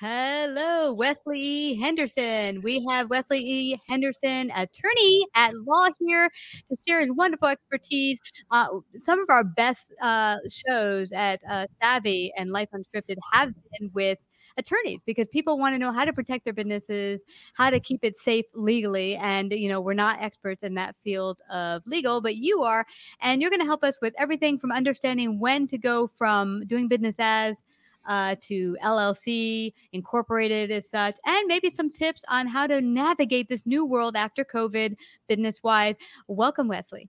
Hello, Wesley E. Henderson. We have Wesley E. Henderson, attorney at law here, to share his wonderful expertise. Uh, some of our best uh, shows at uh, Savvy and Life Unscripted have been with attorneys because people want to know how to protect their businesses, how to keep it safe legally. And, you know, we're not experts in that field of legal, but you are. And you're going to help us with everything from understanding when to go from doing business as uh, to LLC, incorporated as such, and maybe some tips on how to navigate this new world after COVID business wise. Welcome, Wesley.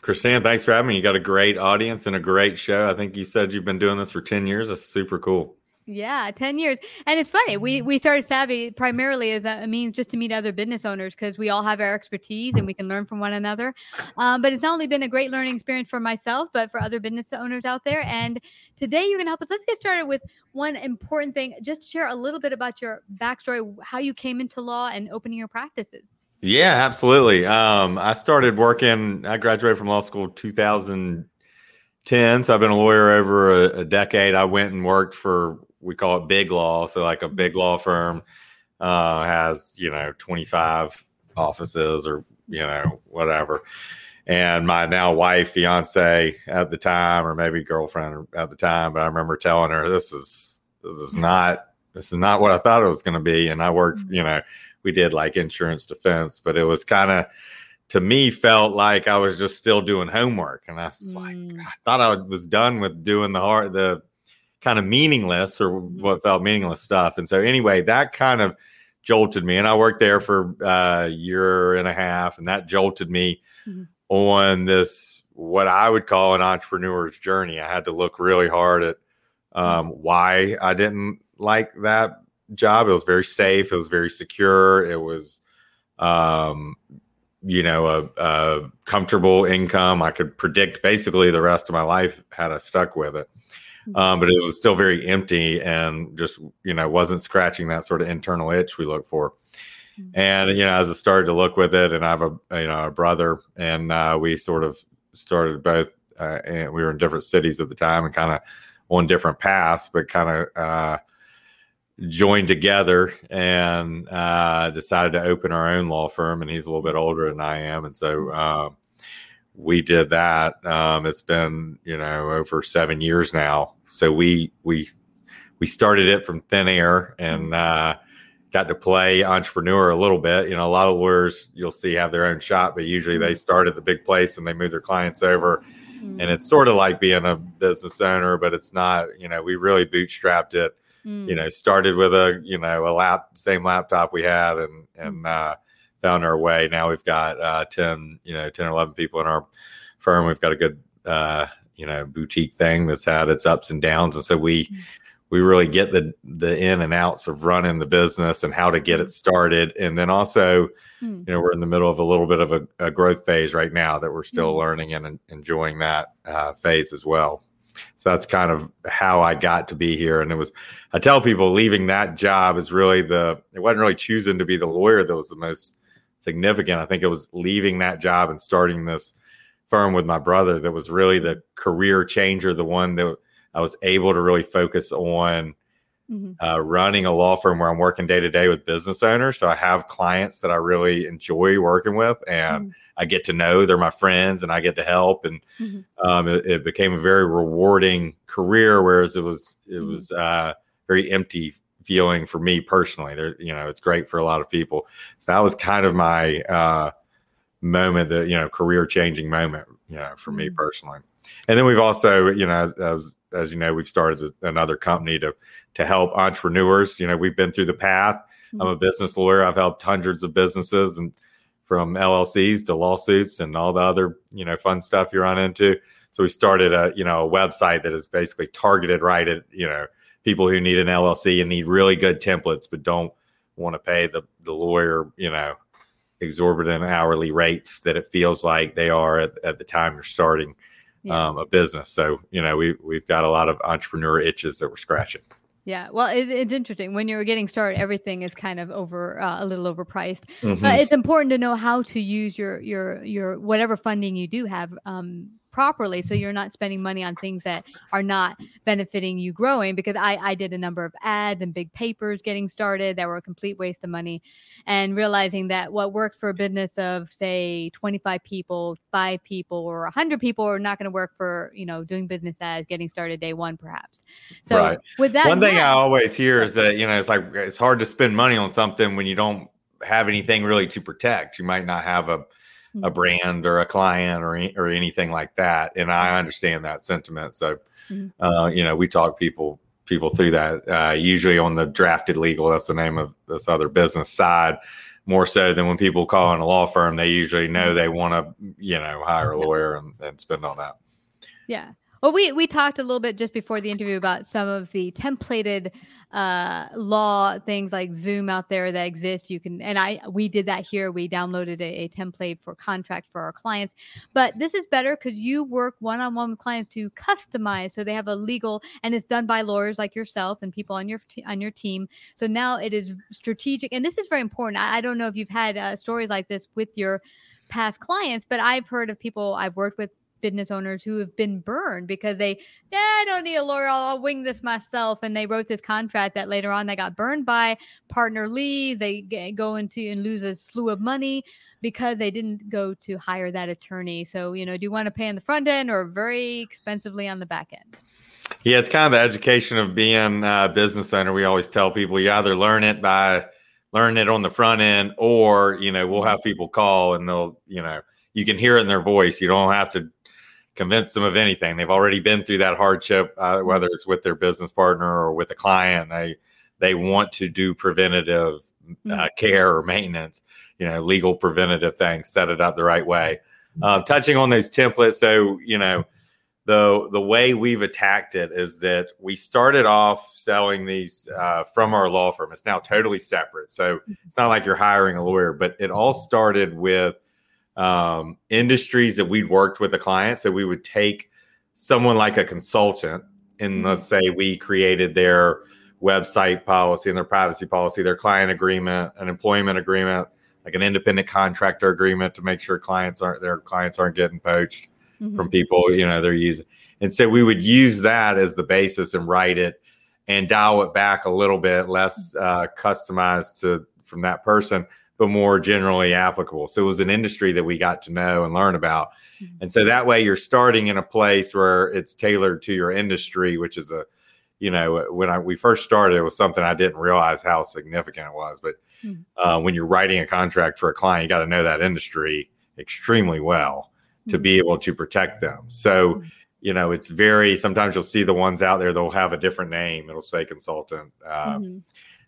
Christine, thanks for having me. You got a great audience and a great show. I think you said you've been doing this for 10 years. That's super cool. Yeah, 10 years. And it's funny. We we started Savvy primarily as a means just to meet other business owners because we all have our expertise and we can learn from one another. Um, but it's not only been a great learning experience for myself, but for other business owners out there. And today you're going to help us. Let's get started with one important thing. Just share a little bit about your backstory, how you came into law and opening your practices. Yeah, absolutely. Um, I started working, I graduated from law school 2010. So I've been a lawyer over a, a decade. I went and worked for we call it big law. So like a big mm-hmm. law firm uh, has you know 25 offices or you know whatever. And my now wife, fiance at the time, or maybe girlfriend at the time, but I remember telling her this is this is not this is not what I thought it was going to be. And I worked, mm-hmm. you know, we did like insurance defense, but it was kind of to me felt like I was just still doing homework, and I was mm. like, I thought I was done with doing the hard the kind of meaningless or mm-hmm. what felt meaningless stuff. And so anyway, that kind of jolted me. And I worked there for uh, a year and a half, and that jolted me mm-hmm. on this what I would call an entrepreneur's journey. I had to look really hard at um, mm-hmm. why I didn't like that job. It was very safe. It was very secure. It was, um, you know, a, a comfortable income. I could predict basically the rest of my life had I stuck with it. Mm-hmm. um, but it was still very empty and just you know wasn't scratching that sort of internal itch we look for. Mm-hmm. And you know, as I started to look with it, and I have a you know a brother, and uh, we sort of started both, uh, and we were in different cities at the time, and kind of on different paths, but kind of uh, joined together and uh, decided to open our own law firm. And he's a little bit older than I am, and so um, we did that. Um, it's been you know over seven years now. So we we we started it from thin air and mm-hmm. uh, got to play entrepreneur a little bit. You know, a lot of lawyers you'll see have their own shop, but usually they mm-hmm. start at the big place and they move their clients over. Mm. And it's sort of like being a business owner, but it's not. You know, we really bootstrapped it. Mm. You know, started with a you know a lap same laptop we had and and mm. uh, found our way. Now we've got uh, 10, you know, 10 or 11 people in our firm. We've got a good, uh, you know, boutique thing that's had its ups and downs. And so we, mm-hmm. we really get the, the in and outs of running the business and how to get it started. And then also, mm-hmm. you know, we're in the middle of a little bit of a, a growth phase right now that we're still mm-hmm. learning and enjoying that uh, phase as well. So that's kind of how I got to be here. And it was, I tell people leaving that job is really the, it wasn't really choosing to be the lawyer that was the most significant. I think it was leaving that job and starting this firm with my brother that was really the career changer, the one that I was able to really focus on mm-hmm. uh, running a law firm where I'm working day to day with business owners. So I have clients that I really enjoy working with, and mm-hmm. I get to know they're my friends, and I get to help. And mm-hmm. um, it, it, became a very rewarding career, whereas it was it mm-hmm. was uh, very empty feeling for me personally. There, you know, it's great for a lot of people. So that was kind of my uh, moment, that you know, career changing moment, you know, for me mm-hmm. personally. And then we've also, you know, as, as as you know, we've started another company to to help entrepreneurs. You know, we've been through the path. I'm a mm-hmm. business lawyer. I've helped hundreds of businesses and from LLCs to lawsuits and all the other, you know, fun stuff you run into. So we started a, you know, a website that is basically targeted right at, you know, people who need an LLC and need really good templates, but don't want to pay the, the lawyer, you know, exorbitant hourly rates that it feels like they are at, at the time you're starting yeah. um, a business. So, you know, we, we've got a lot of entrepreneur itches that we're scratching. Yeah, well, it, it's interesting when you're getting started. Everything is kind of over uh, a little overpriced. Mm-hmm. But it's important to know how to use your your your whatever funding you do have um, properly so you're not spending money on things that are not benefiting you growing because I, I did a number of ads and big papers getting started that were a complete waste of money and realizing that what worked for a business of say 25 people five people or 100 people are not going to work for you know doing business as getting started day one perhaps so right. with that one thing i always hear is that you know it's like it's hard to spend money on something when you don't have anything really to protect you might not have a a mm-hmm. brand or a client or or anything like that. And I mm-hmm. understand that sentiment. So, mm-hmm. uh, you know, we talk people people through that. Uh, usually on the drafted legal, that's the name of this other business side. More so than when people call in a law firm, they usually know they want to, you know, hire a lawyer and, and spend on that. Yeah. Well, we we talked a little bit just before the interview about some of the templated uh, law things like Zoom out there that exist. You can and I we did that here. We downloaded a, a template for contracts for our clients. But this is better because you work one on one with clients to customize, so they have a legal and it's done by lawyers like yourself and people on your on your team. So now it is strategic, and this is very important. I, I don't know if you've had uh, stories like this with your past clients, but I've heard of people I've worked with business owners who have been burned because they, yeah, I don't need a lawyer. I'll, I'll, wing this myself. And they wrote this contract that later on they got burned by partner leave. They get, go into and lose a slew of money because they didn't go to hire that attorney. So, you know, do you want to pay on the front end or very expensively on the back end? Yeah, it's kind of the education of being a business owner. We always tell people you either learn it by learning it on the front end, or you know, we'll have people call and they'll, you know, you can hear it in their voice. You don't have to convince them of anything. They've already been through that hardship, uh, mm-hmm. whether it's with their business partner or with a client. They they want to do preventative uh, mm-hmm. care or maintenance, you know, legal preventative things, set it up the right way. Uh, touching on those templates, so you know, the the way we've attacked it is that we started off selling these uh, from our law firm. It's now totally separate, so mm-hmm. it's not like you're hiring a lawyer, but it all started with um, industries that we'd worked with a client. So we would take someone like a consultant, and mm-hmm. let's say we created their website policy and their privacy policy, their client agreement, an employment agreement, like an independent contractor agreement to make sure clients aren't their clients aren't getting poached mm-hmm. from people you know they're using. And so we would use that as the basis and write it and dial it back a little bit, less uh, customized to from that person but more generally applicable. So it was an industry that we got to know and learn about. Mm-hmm. And so that way you're starting in a place where it's tailored to your industry, which is a, you know, when I, we first started, it was something I didn't realize how significant it was. But mm-hmm. uh, when you're writing a contract for a client, you got to know that industry extremely well to mm-hmm. be able to protect them. So, mm-hmm. you know, it's very, sometimes you'll see the ones out there, they'll have a different name. It'll say consultant. Uh,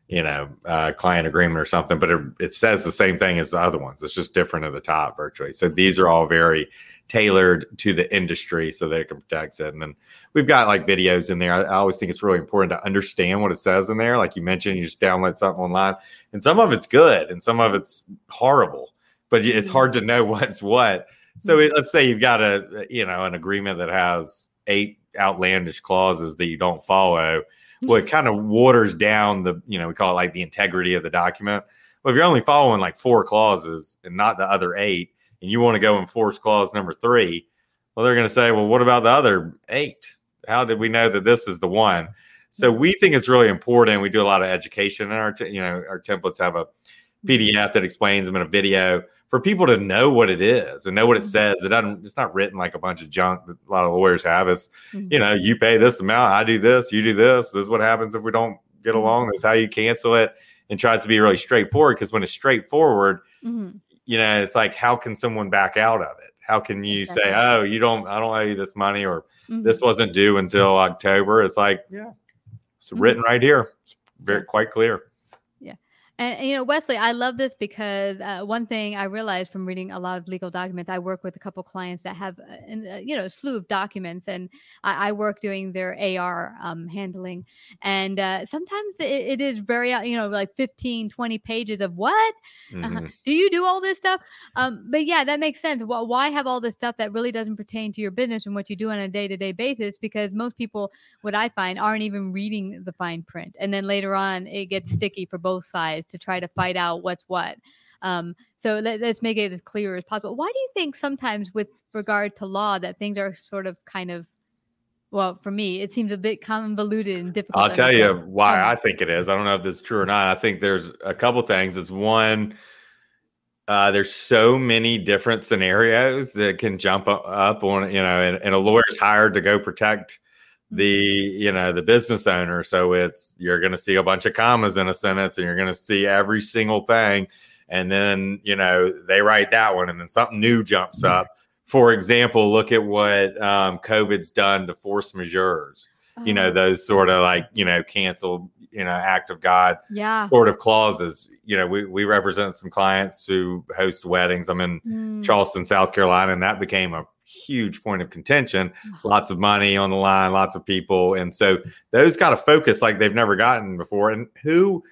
you know, uh, client agreement or something, but it, it says the same thing as the other ones. It's just different at the top virtually. So these are all very tailored to the industry so that it can protect it. And then we've got like videos in there. I, I, always think it's really important to understand what it says in there. Like you mentioned, you just download something online, and some of it's good and some of it's horrible, but it's hard to know what's what. So it, let's say you've got a you know an agreement that has eight outlandish clauses that you don't follow well, it kind of waters down the, you know, we call it like the integrity of the document. Well, if you're only following like four clauses and not the other eight, and you want to go enforce clause number three, well, they're going to say, well, what about the other eight? How did we know that this is the one? So mm-hmm. we think it's really important. We do a lot of education in our, you know, our templates have a PDF that explains them in a video for people to know what it is and know what it mm-hmm. says. It doesn't. It's not written like a bunch of junk that a lot of lawyers have. It's mm-hmm. you know, you pay this amount, I do this, you do this. This is what happens if we don't get mm-hmm. along. This is how you cancel it, and tries to be really straightforward. Because when it's straightforward, mm-hmm. you know, it's like how can someone back out of it? How can you exactly. say, oh, you don't, I don't owe you this money, or this mm-hmm. wasn't due until October? It's like, yeah, it's mm-hmm. written right here. It's very quite clear. And, you know, Wesley, I love this because uh, one thing I realized from reading a lot of legal documents, I work with a couple clients that have, uh, uh, you know, a slew of documents, and I, I work doing their AR um, handling. And uh, sometimes it, it is very, uh, you know, like 15, 20 pages of what? Mm-hmm. Uh, do you do all this stuff? Um, but yeah, that makes sense. Well, why have all this stuff that really doesn't pertain to your business and what you do on a day to day basis? Because most people, what I find, aren't even reading the fine print. And then later on, it gets sticky for both sides to try to fight out what's what. Um, so let, us make it as clear as possible. Why do you think sometimes, with regard to law, that things are sort of kind of well, for me, it seems a bit convoluted and difficult. I'll tell you why um, I think it is. I don't know if this is true or not. I think there's a couple things. Is one, uh, there's so many different scenarios that can jump up on, you know, and, and a lawyer's hired to go protect the you know the business owner. So it's you're going to see a bunch of commas in a sentence and you're going to see every single thing. And then you know they write that one and then something new jumps up. For example look at what um, covid's done to force majeures. You know oh. those sort of like you know cancel you know act of god yeah. sort of clauses. You know we, we represent some clients who host weddings. I'm in mm. charleston south carolina and that became a huge point of contention. Lots of money on the line, lots of people. And so those got to focus like they've never gotten before. And who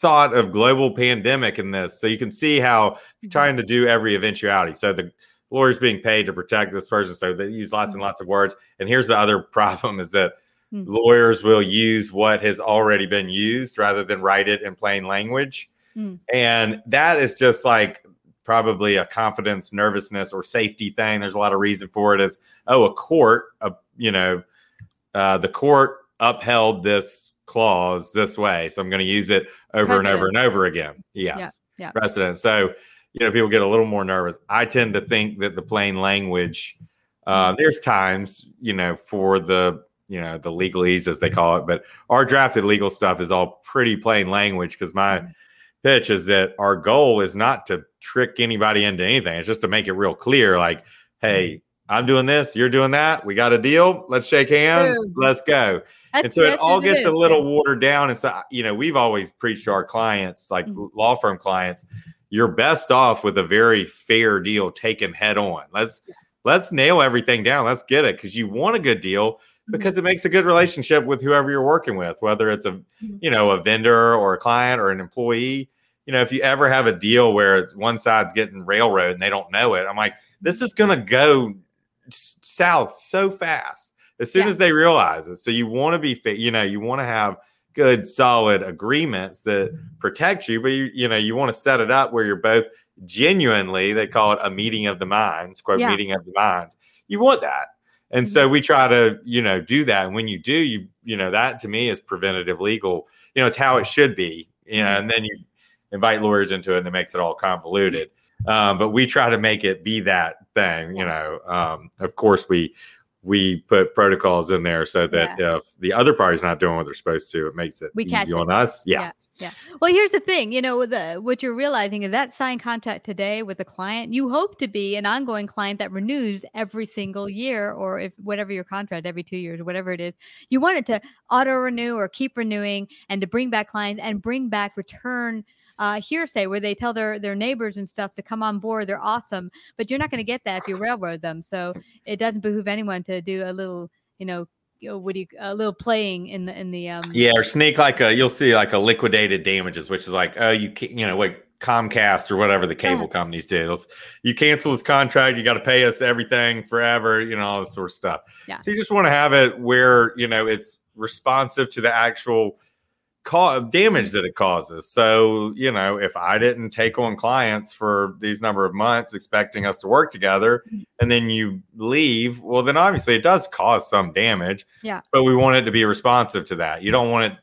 thought of global pandemic in this? So you can see how mm-hmm. trying to do every eventuality. So the lawyers being paid to protect this person. So they use lots and mm-hmm. lots of words. And here's the other problem is that mm-hmm. lawyers will use what has already been used rather than write it in plain language. Mm. And that is just like probably a confidence, nervousness, or safety thing. There's a lot of reason for it. Is oh, a court, a, you know, uh, the court upheld this clause this way, so I'm going to use it over precedent. and over and over again. Yes, yeah, yeah. precedent. So you know, people get a little more nervous. I tend to think that the plain language. Uh, there's times, you know, for the you know the legalese as they call it, but our drafted legal stuff is all pretty plain language because my mm-hmm pitch is that our goal is not to trick anybody into anything. It's just to make it real clear like, hey, mm-hmm. I'm doing this, you're doing that. We got a deal. Let's shake hands. Let's go. That's, and so it all gets a little watered down. And so, you know, we've always preached to our clients, like mm-hmm. law firm clients, you're best off with a very fair deal taken head on. Let's let's nail everything down. Let's get it because you want a good deal because it makes a good relationship with whoever you're working with, whether it's a mm-hmm. you know a vendor or a client or an employee. You know, if you ever have a deal where one side's getting railroad and they don't know it, I'm like, this is going to go south so fast as soon yeah. as they realize it. So you want to be, you know, you want to have good, solid agreements that protect you, but you, you know, you want to set it up where you're both genuinely. They call it a meeting of the minds, quote, yeah. meeting of the minds. You want that and so we try to, you know, do that. And when you do, you, you know, that to me is preventative legal. You know, it's how it should be. You know, and then you invite lawyers into it and it makes it all convoluted. Um, but we try to make it be that thing. You know, um, of course we we put protocols in there so that yeah. if the other party's not doing what they're supposed to, it makes it we easy on us. Yeah. yeah. Yeah. Well, here's the thing. You know, the, what you're realizing is that signed contract today with a client, you hope to be an ongoing client that renews every single year, or if whatever your contract, every two years, whatever it is. You want it to auto renew or keep renewing, and to bring back clients and bring back return. Uh, hearsay where they tell their their neighbors and stuff to come on board. They're awesome, but you're not going to get that if you railroad them. So it doesn't behoove anyone to do a little, you know, what do you a little playing in the in the um Yeah, or sneak like a you'll see like a liquidated damages, which is like oh you can you know like Comcast or whatever the cable Yeah. companies do. They'll You cancel this contract, you got to pay us everything forever, you know all this sort of stuff. Yeah. So you just want to have it where you know it's responsive to the actual ca- damage that it causes. So you know if I didn't take on clients for these number of months expecting us to work together, and then you leave, well then obviously it does cause some damage yeah but we want it to be responsive to that. You don't want it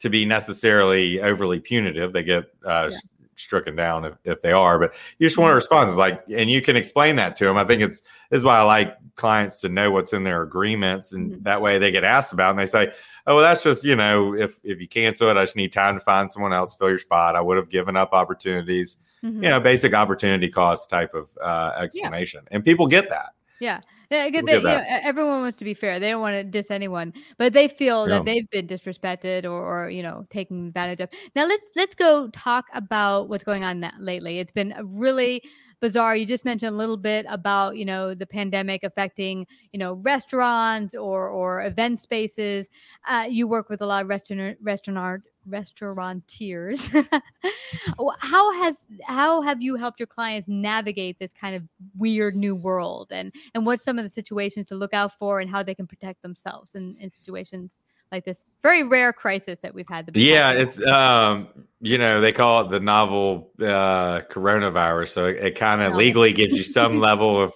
to be necessarily overly punitive. They get uh, Yeah. Stricken down if, if they are, but you just want it responsive. Like, and you can explain that to them. I think it's this is why I like clients to know what's in their agreements, and Mhm. that way they get asked about, it and they say, "Oh, well, that's just you know, if if you cancel it, I just need time to find someone else to fill your spot. I would have given up opportunities." Mhm. You know, basic opportunity cost type of uh, explanation, and people get that. Yeah, yeah, 'cause People they, get you know, everyone wants to be fair. They don't want to diss anyone, but they feel Yeah. that they've been disrespected or, or you know taken advantage of. Now let's let's go talk about what's going on lately. It's been really bizarre. You just mentioned a little bit about you know the pandemic affecting you know restaurants or or event spaces. Uh, you work with a lot of restaurant restaurant restaurateurs. How has how have you helped your clients navigate this kind of weird new world and and what's some of the situations to look out for and how they can protect themselves in, in situations like this very rare crisis that we've had. Yeah, it's um, you know, they call it the novel uh coronavirus. So it, it kind of legally gives you some level of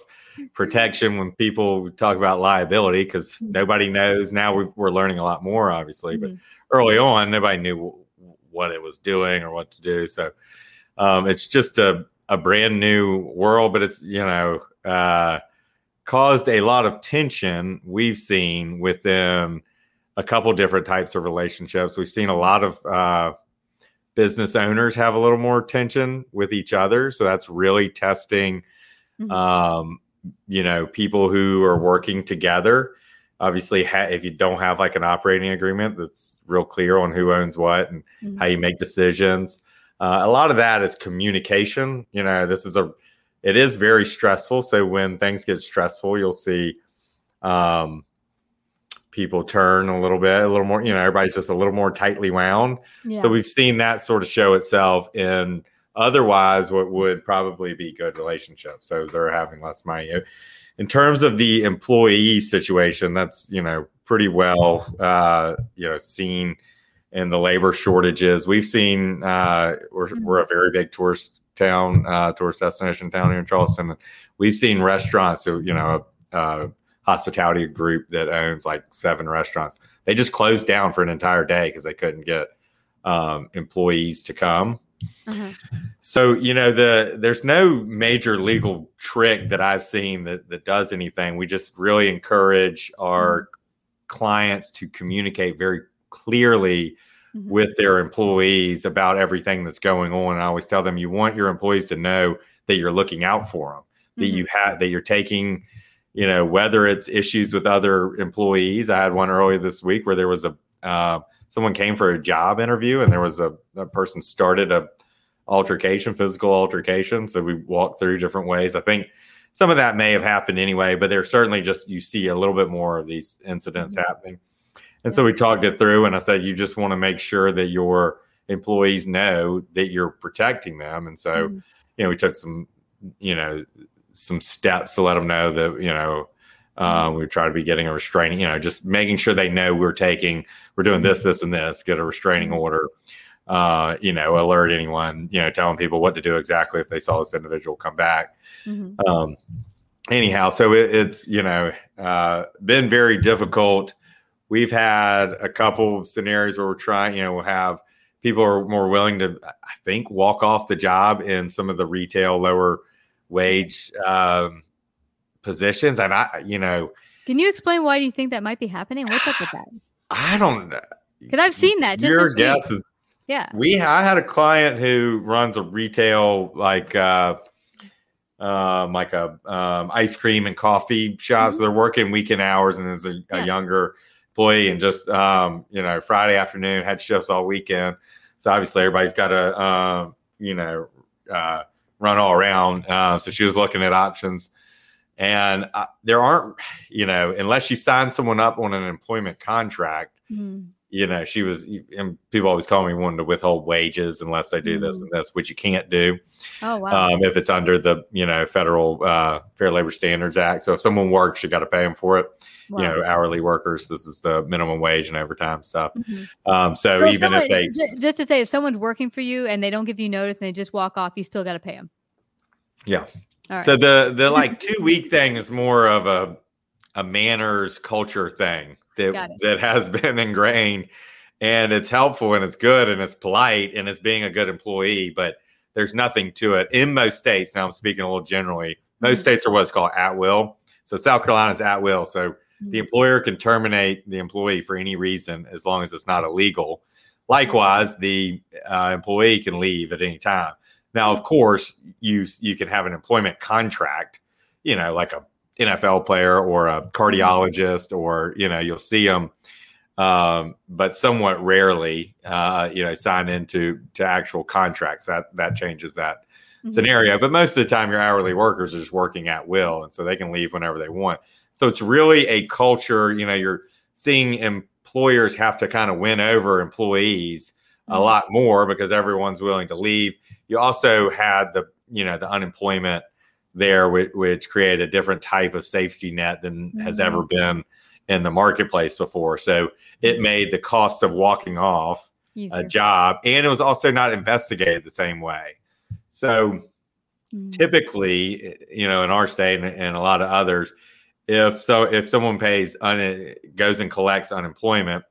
protection when people talk about liability because Mm-hmm. nobody knows. Now we we're learning a lot more, obviously, but Mhm. early on, nobody knew w- what it was doing or what to do. So um, it's just a, a brand new world, but it's, you know, uh, caused a lot of tension we've seen within a couple different types of relationships. We've seen a lot of uh, business owners have a little more tension with each other. So that's really testing, Mhm. um, you know, people who are working together. Obviously, ha- if you don't have like an operating agreement that's real clear on who owns what and Mhm. how you make decisions, uh, a lot of that is communication. You know, this is a, it is very stressful. So when things get stressful, you'll see, um, people turn a little bit, a little more, you know, everybody's just a little more tightly wound. yeah. So we've seen that sort of show itself in otherwise what would probably be good relationships. So they're having less money. In terms of the employee situation, that's you know pretty well uh, you know seen in the labor shortages. We've seen uh, we're we're a very big tourist town, uh, tourist destination town here in Charleston. We've seen restaurants, so you know. A, a hospitality group that owns like seven restaurants. They just closed down for an entire day because they couldn't get um, employees to come. Uh-huh. So you know the there's no major legal trick that I've seen that that does anything. We just really encourage our clients to communicate very clearly Mhm. with their employees about everything that's going on. And I always tell them you want your employees to know that you're looking out for them, that Mhm. you have that you're taking, you know, whether it's issues with other employees. I had one earlier this week where there was a uh, someone came for a job interview and there was a, a person started a altercation, physical altercation. So we walked through different ways. I think some of that may have happened anyway, but there's certainly just you see a little bit more of these incidents Mhm. happening. And so we talked it through, and I said, you just want to make sure that your employees know that you're protecting them. And so, Mhm. you know, we took some, you know, some steps to let them know that, you know, uh, we try to be getting a restraining, you know, just making sure they know we're taking, we're doing this, this, and this, get a restraining order, uh, you know, alert anyone, you know, telling people what to do exactly if they saw this individual come back. Mhm. Um, anyhow, so it, it's you know uh, been very difficult. We've had a couple of scenarios where we're trying, you know, we'll have people are more willing to, I think, walk off the job in some of the retail lower wage um, positions, and I, you know, Can you explain why do you think that might be happening? What's up with that? I don't. Know. Because I've seen that just Your this week. guess is Yeah. We I had a client who runs a retail like uh um like a um ice cream and coffee shop. So they're working weekend hours and there's a, a Mm-hmm. Yeah. younger employee and just um, you know, Friday afternoon had shifts all weekend. So obviously everybody's gotta um, you know, uh run all around. Uh, so she was looking at options. And uh, there aren't, you know, unless you sign someone up on an employment contract, Mhm. you know, she was, and people always call me wanting to withhold wages unless they do this Mm. and this, which you can't do Oh wow. um, if it's under the, you know, federal uh, Fair Labor Standards Act. So if someone works, you got to pay them for it. wow. You know, hourly workers, this is the minimum wage and overtime stuff. Mhm. Um, so, So even if they, ju- just to say, if someone's working for you and they don't give you notice and they just walk off, you still got to pay them. yeah. Right. So the the like two week thing is more of a a manners culture thing that that has been ingrained, and it's helpful and it's good and it's polite and it's being a good employee, but there's nothing to it in most states. Now I'm speaking a little generally. Most Mhm. states are what's called at will. So South Carolina's at will. So the Mhm. employer can terminate the employee for any reason as long as it's not illegal. Likewise, the uh, employee can leave at any time. Now, of course, you you can have an employment contract, you know, like a NFL player or a cardiologist, or you know, you'll see them, um, but somewhat rarely, uh, you know, sign into to actual contracts. That that changes that Mhm. scenario. But most of the time, your hourly workers are just working at will, and so they can leave whenever they want. So it's really a culture. You know, you're seeing employers have to kind of win over employees a Mhm. lot more because everyone's willing to leave. You also had the you know the unemployment there, which, which created a different type of safety net than has Mhm. ever been in the marketplace before. So it made the cost of walking off a job, and it was also not investigated the same way. So Mhm. typically, you know, in our state and, and a lot of others, if so, if someone pays un, goes and collects unemployment.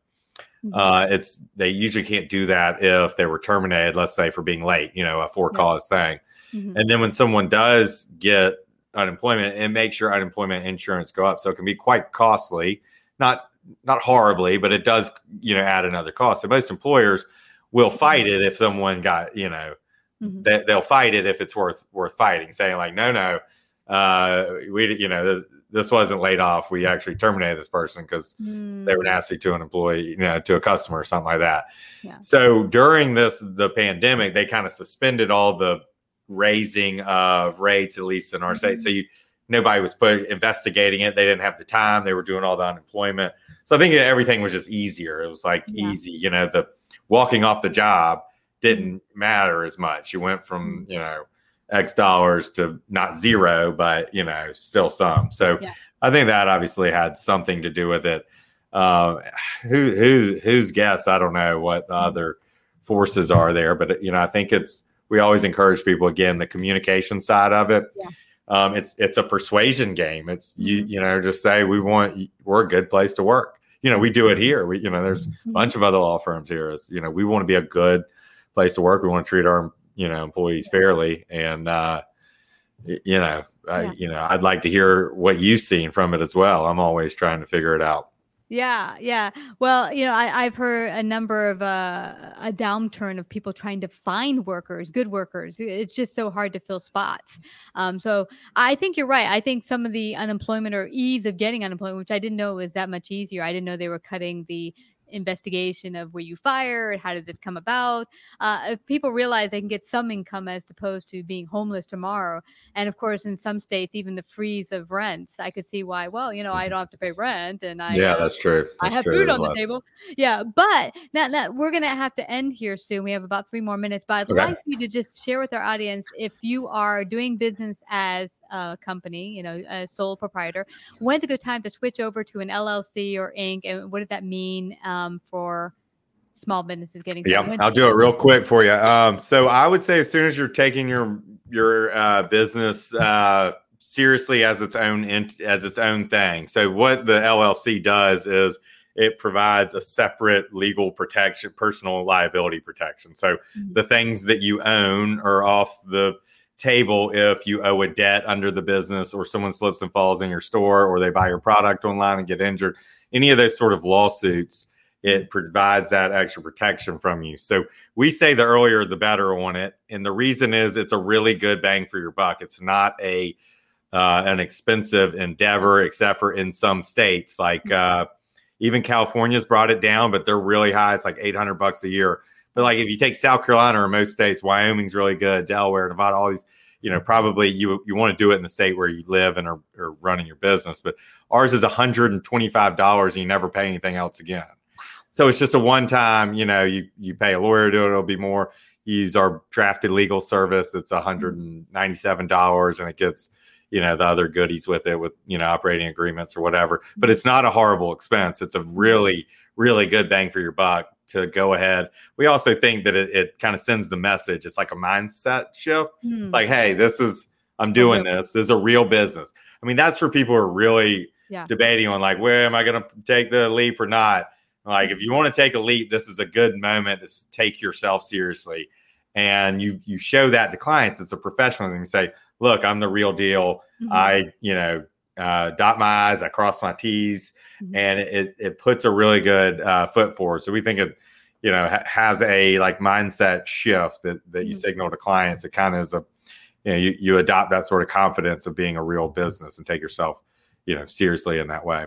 Uh, it's they usually can't do that if they were terminated, let's say for being late, you know, a for cause thing. Mhm. And then when someone does get unemployment, it makes your unemployment insurance go up, so it can be quite costly. Not not horribly, but it does, you know, add another cost. So most employers will fight it if someone got, you know, Mhm. they, they'll fight it if it's worth worth fighting, saying like, no, no, uh, we, you know, this, wasn't laid off. We actually terminated this person because they were Mm. nasty to an employee, you know, to a customer or something like that. Yeah. So during this the pandemic, they kind of suspended all the raising of rates, at least in our state. Mm-hmm. So you nobody was put investigating it. They didn't have the time. They were doing all the unemployment. So I think everything was just easier. It was like Yeah. easy, you know, the walking off the job didn't matter as much. You went from, Mm-hmm. you know, X dollars to not zero, but you know, still some. So Yeah. I think that obviously had something to do with it. Um, who who whose guess? I don't know what Mm-hmm. the other forces are there, but you know, I think it's we always encourage people again the communication side of it. Yeah. Um, it's it's a persuasion game. It's you Mhm. you know just say we want we're a good place to work. You know, we do it here. We you know there's a bunch of other law firms here. Is you know we want to be a good place to work. We want to treat our you know employees fairly, and uh, you know I, Yeah. you know I'd like to hear what you've seen from it as well. I'm always trying to figure it out. Yeah, yeah. Well, you know, I, I've heard a number of uh, a downturn of people trying to find workers, good workers. It's just so hard to fill spots. Um, so I think you're right. I think some of the unemployment or ease of getting unemployment, which I didn't know was that much easier. I didn't know they were cutting the investigation of were you fired how did this come about uh, if people realize they can get some income as opposed to being homeless tomorrow and of course in some states even the freeze of rents i could see why well you know i don't have to pay rent and i yeah, uh, that's true. I have true. food There's on the less. table. Yeah, but now, now we're gonna have to end here soon. We have about three more minutes, but I'd Okay. like you to just share with our audience if you are doing business as a company, you know, a sole proprietor, when's a good time to switch over to an LLC or Inc. And what does that mean um, for small businesses getting? Yeah, I'll do it real quick for you. Um, so I would say as soon as you're taking your your uh, business uh, seriously as its own ent- as its own thing. So what the LLC does is it provides a separate legal protection, personal liability protection. So Mhm. the things that you own are off the table if you owe a debt under the business or someone slips and falls in your store or they buy your product online and get injured. Any of those sort of lawsuits it provides that extra protection from you. So we say the earlier the better on it, and the reason is it's a really good bang for your buck. It's not a uh, an expensive endeavor, except for in some states like mm-hmm. uh, even California's brought it down, but they're really high. It's like eight hundred bucks a year. But like if you take South Carolina or most states, Wyoming's really good, Delaware, Nevada, all these, you know, probably you you want to do it in the state where you live and are, are running your business. But ours is $125 and you never pay anything else again. So it's just a one time, you know, you you pay a lawyer to do it, it'll be more. You use our drafted legal service, it's $197 and it gets you know the other goodies with it with you know operating agreements or whatever but it's not a horrible expense it's a really really good bang for your buck to go ahead we also think that it, it kind of sends the message it's like a mindset shift hmm. it's like hey this is i'm doing this this is a real business i mean that's for people who are really yeah. debating on like where am i going to take the leap or not like if you want to take a leap this is a good moment to take yourself seriously and you you show that to clients it's a professionalism you say look, I'm the real deal. Mm-hmm. I, you know, uh, dot my I's, I cross my T's, mm-hmm. and it, it puts a really good uh, foot forward. So we think it, you know, ha- has a like mindset shift that, that you mm-hmm. signal to clients. It kind of is a, you know, you, you adopt that sort of confidence of being a real business and take yourself, you know, seriously in that way.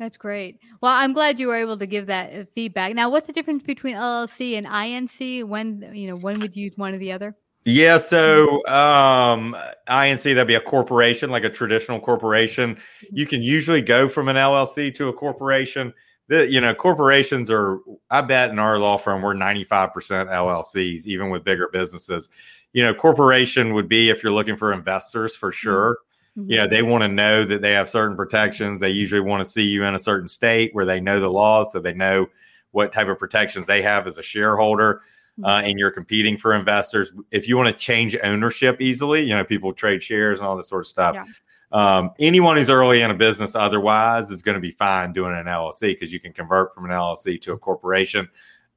That's great. Well, I'm glad you were able to give that uh, feedback. Now, what's the difference between LLC and INC? When, you know, when would you use one or the other? Yeah, so um, INC that'd be a corporation, like a traditional corporation. Mm-hmm. You can usually go from an LLC to a corporation. The, you know, corporations are. I bet in our law firm we're ninety five percent LLCs, even with bigger businesses. You know, corporation would be if you're looking for investors for mm-hmm. sure. Mm-hmm. You know, they want to know that they have certain protections. They usually want to see you in a certain state where they know the laws, so they know what type of protections they have as a shareholder uh, and you're competing for investors. If you want to change ownership easily, you know, people trade shares and all this sort of stuff. Yeah. Um, anyone who's early in a business otherwise is going to be fine doing an LLC because you can convert from an LLC to a corporation.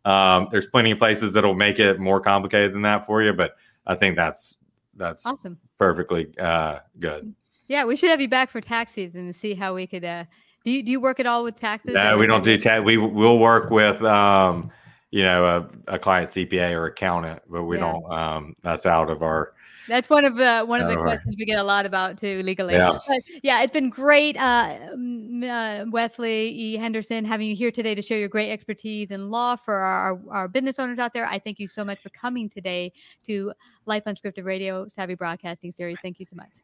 Um, there's plenty of places that'll make it more complicated than that for you, but I think that's that's awesome, perfectly uh, good. Yeah, we should have you back for tax season to see how we could. Uh, do you do you work at all with taxes? No, we don't do tax. We we'll work with. Um, you know a, a client CPA or accountant, but we yeah. don't. Um, that's out of our. That's one of the one of the questions we get a lot about too legally. Yeah, but yeah, it's been great, uh, uh, Wesley E. Henderson, having you here today to share your great expertise in law for our, our business owners out there. I thank you so much for coming today to Life Unscripted Radio Savvy Broadcasting Series. Thank you so much.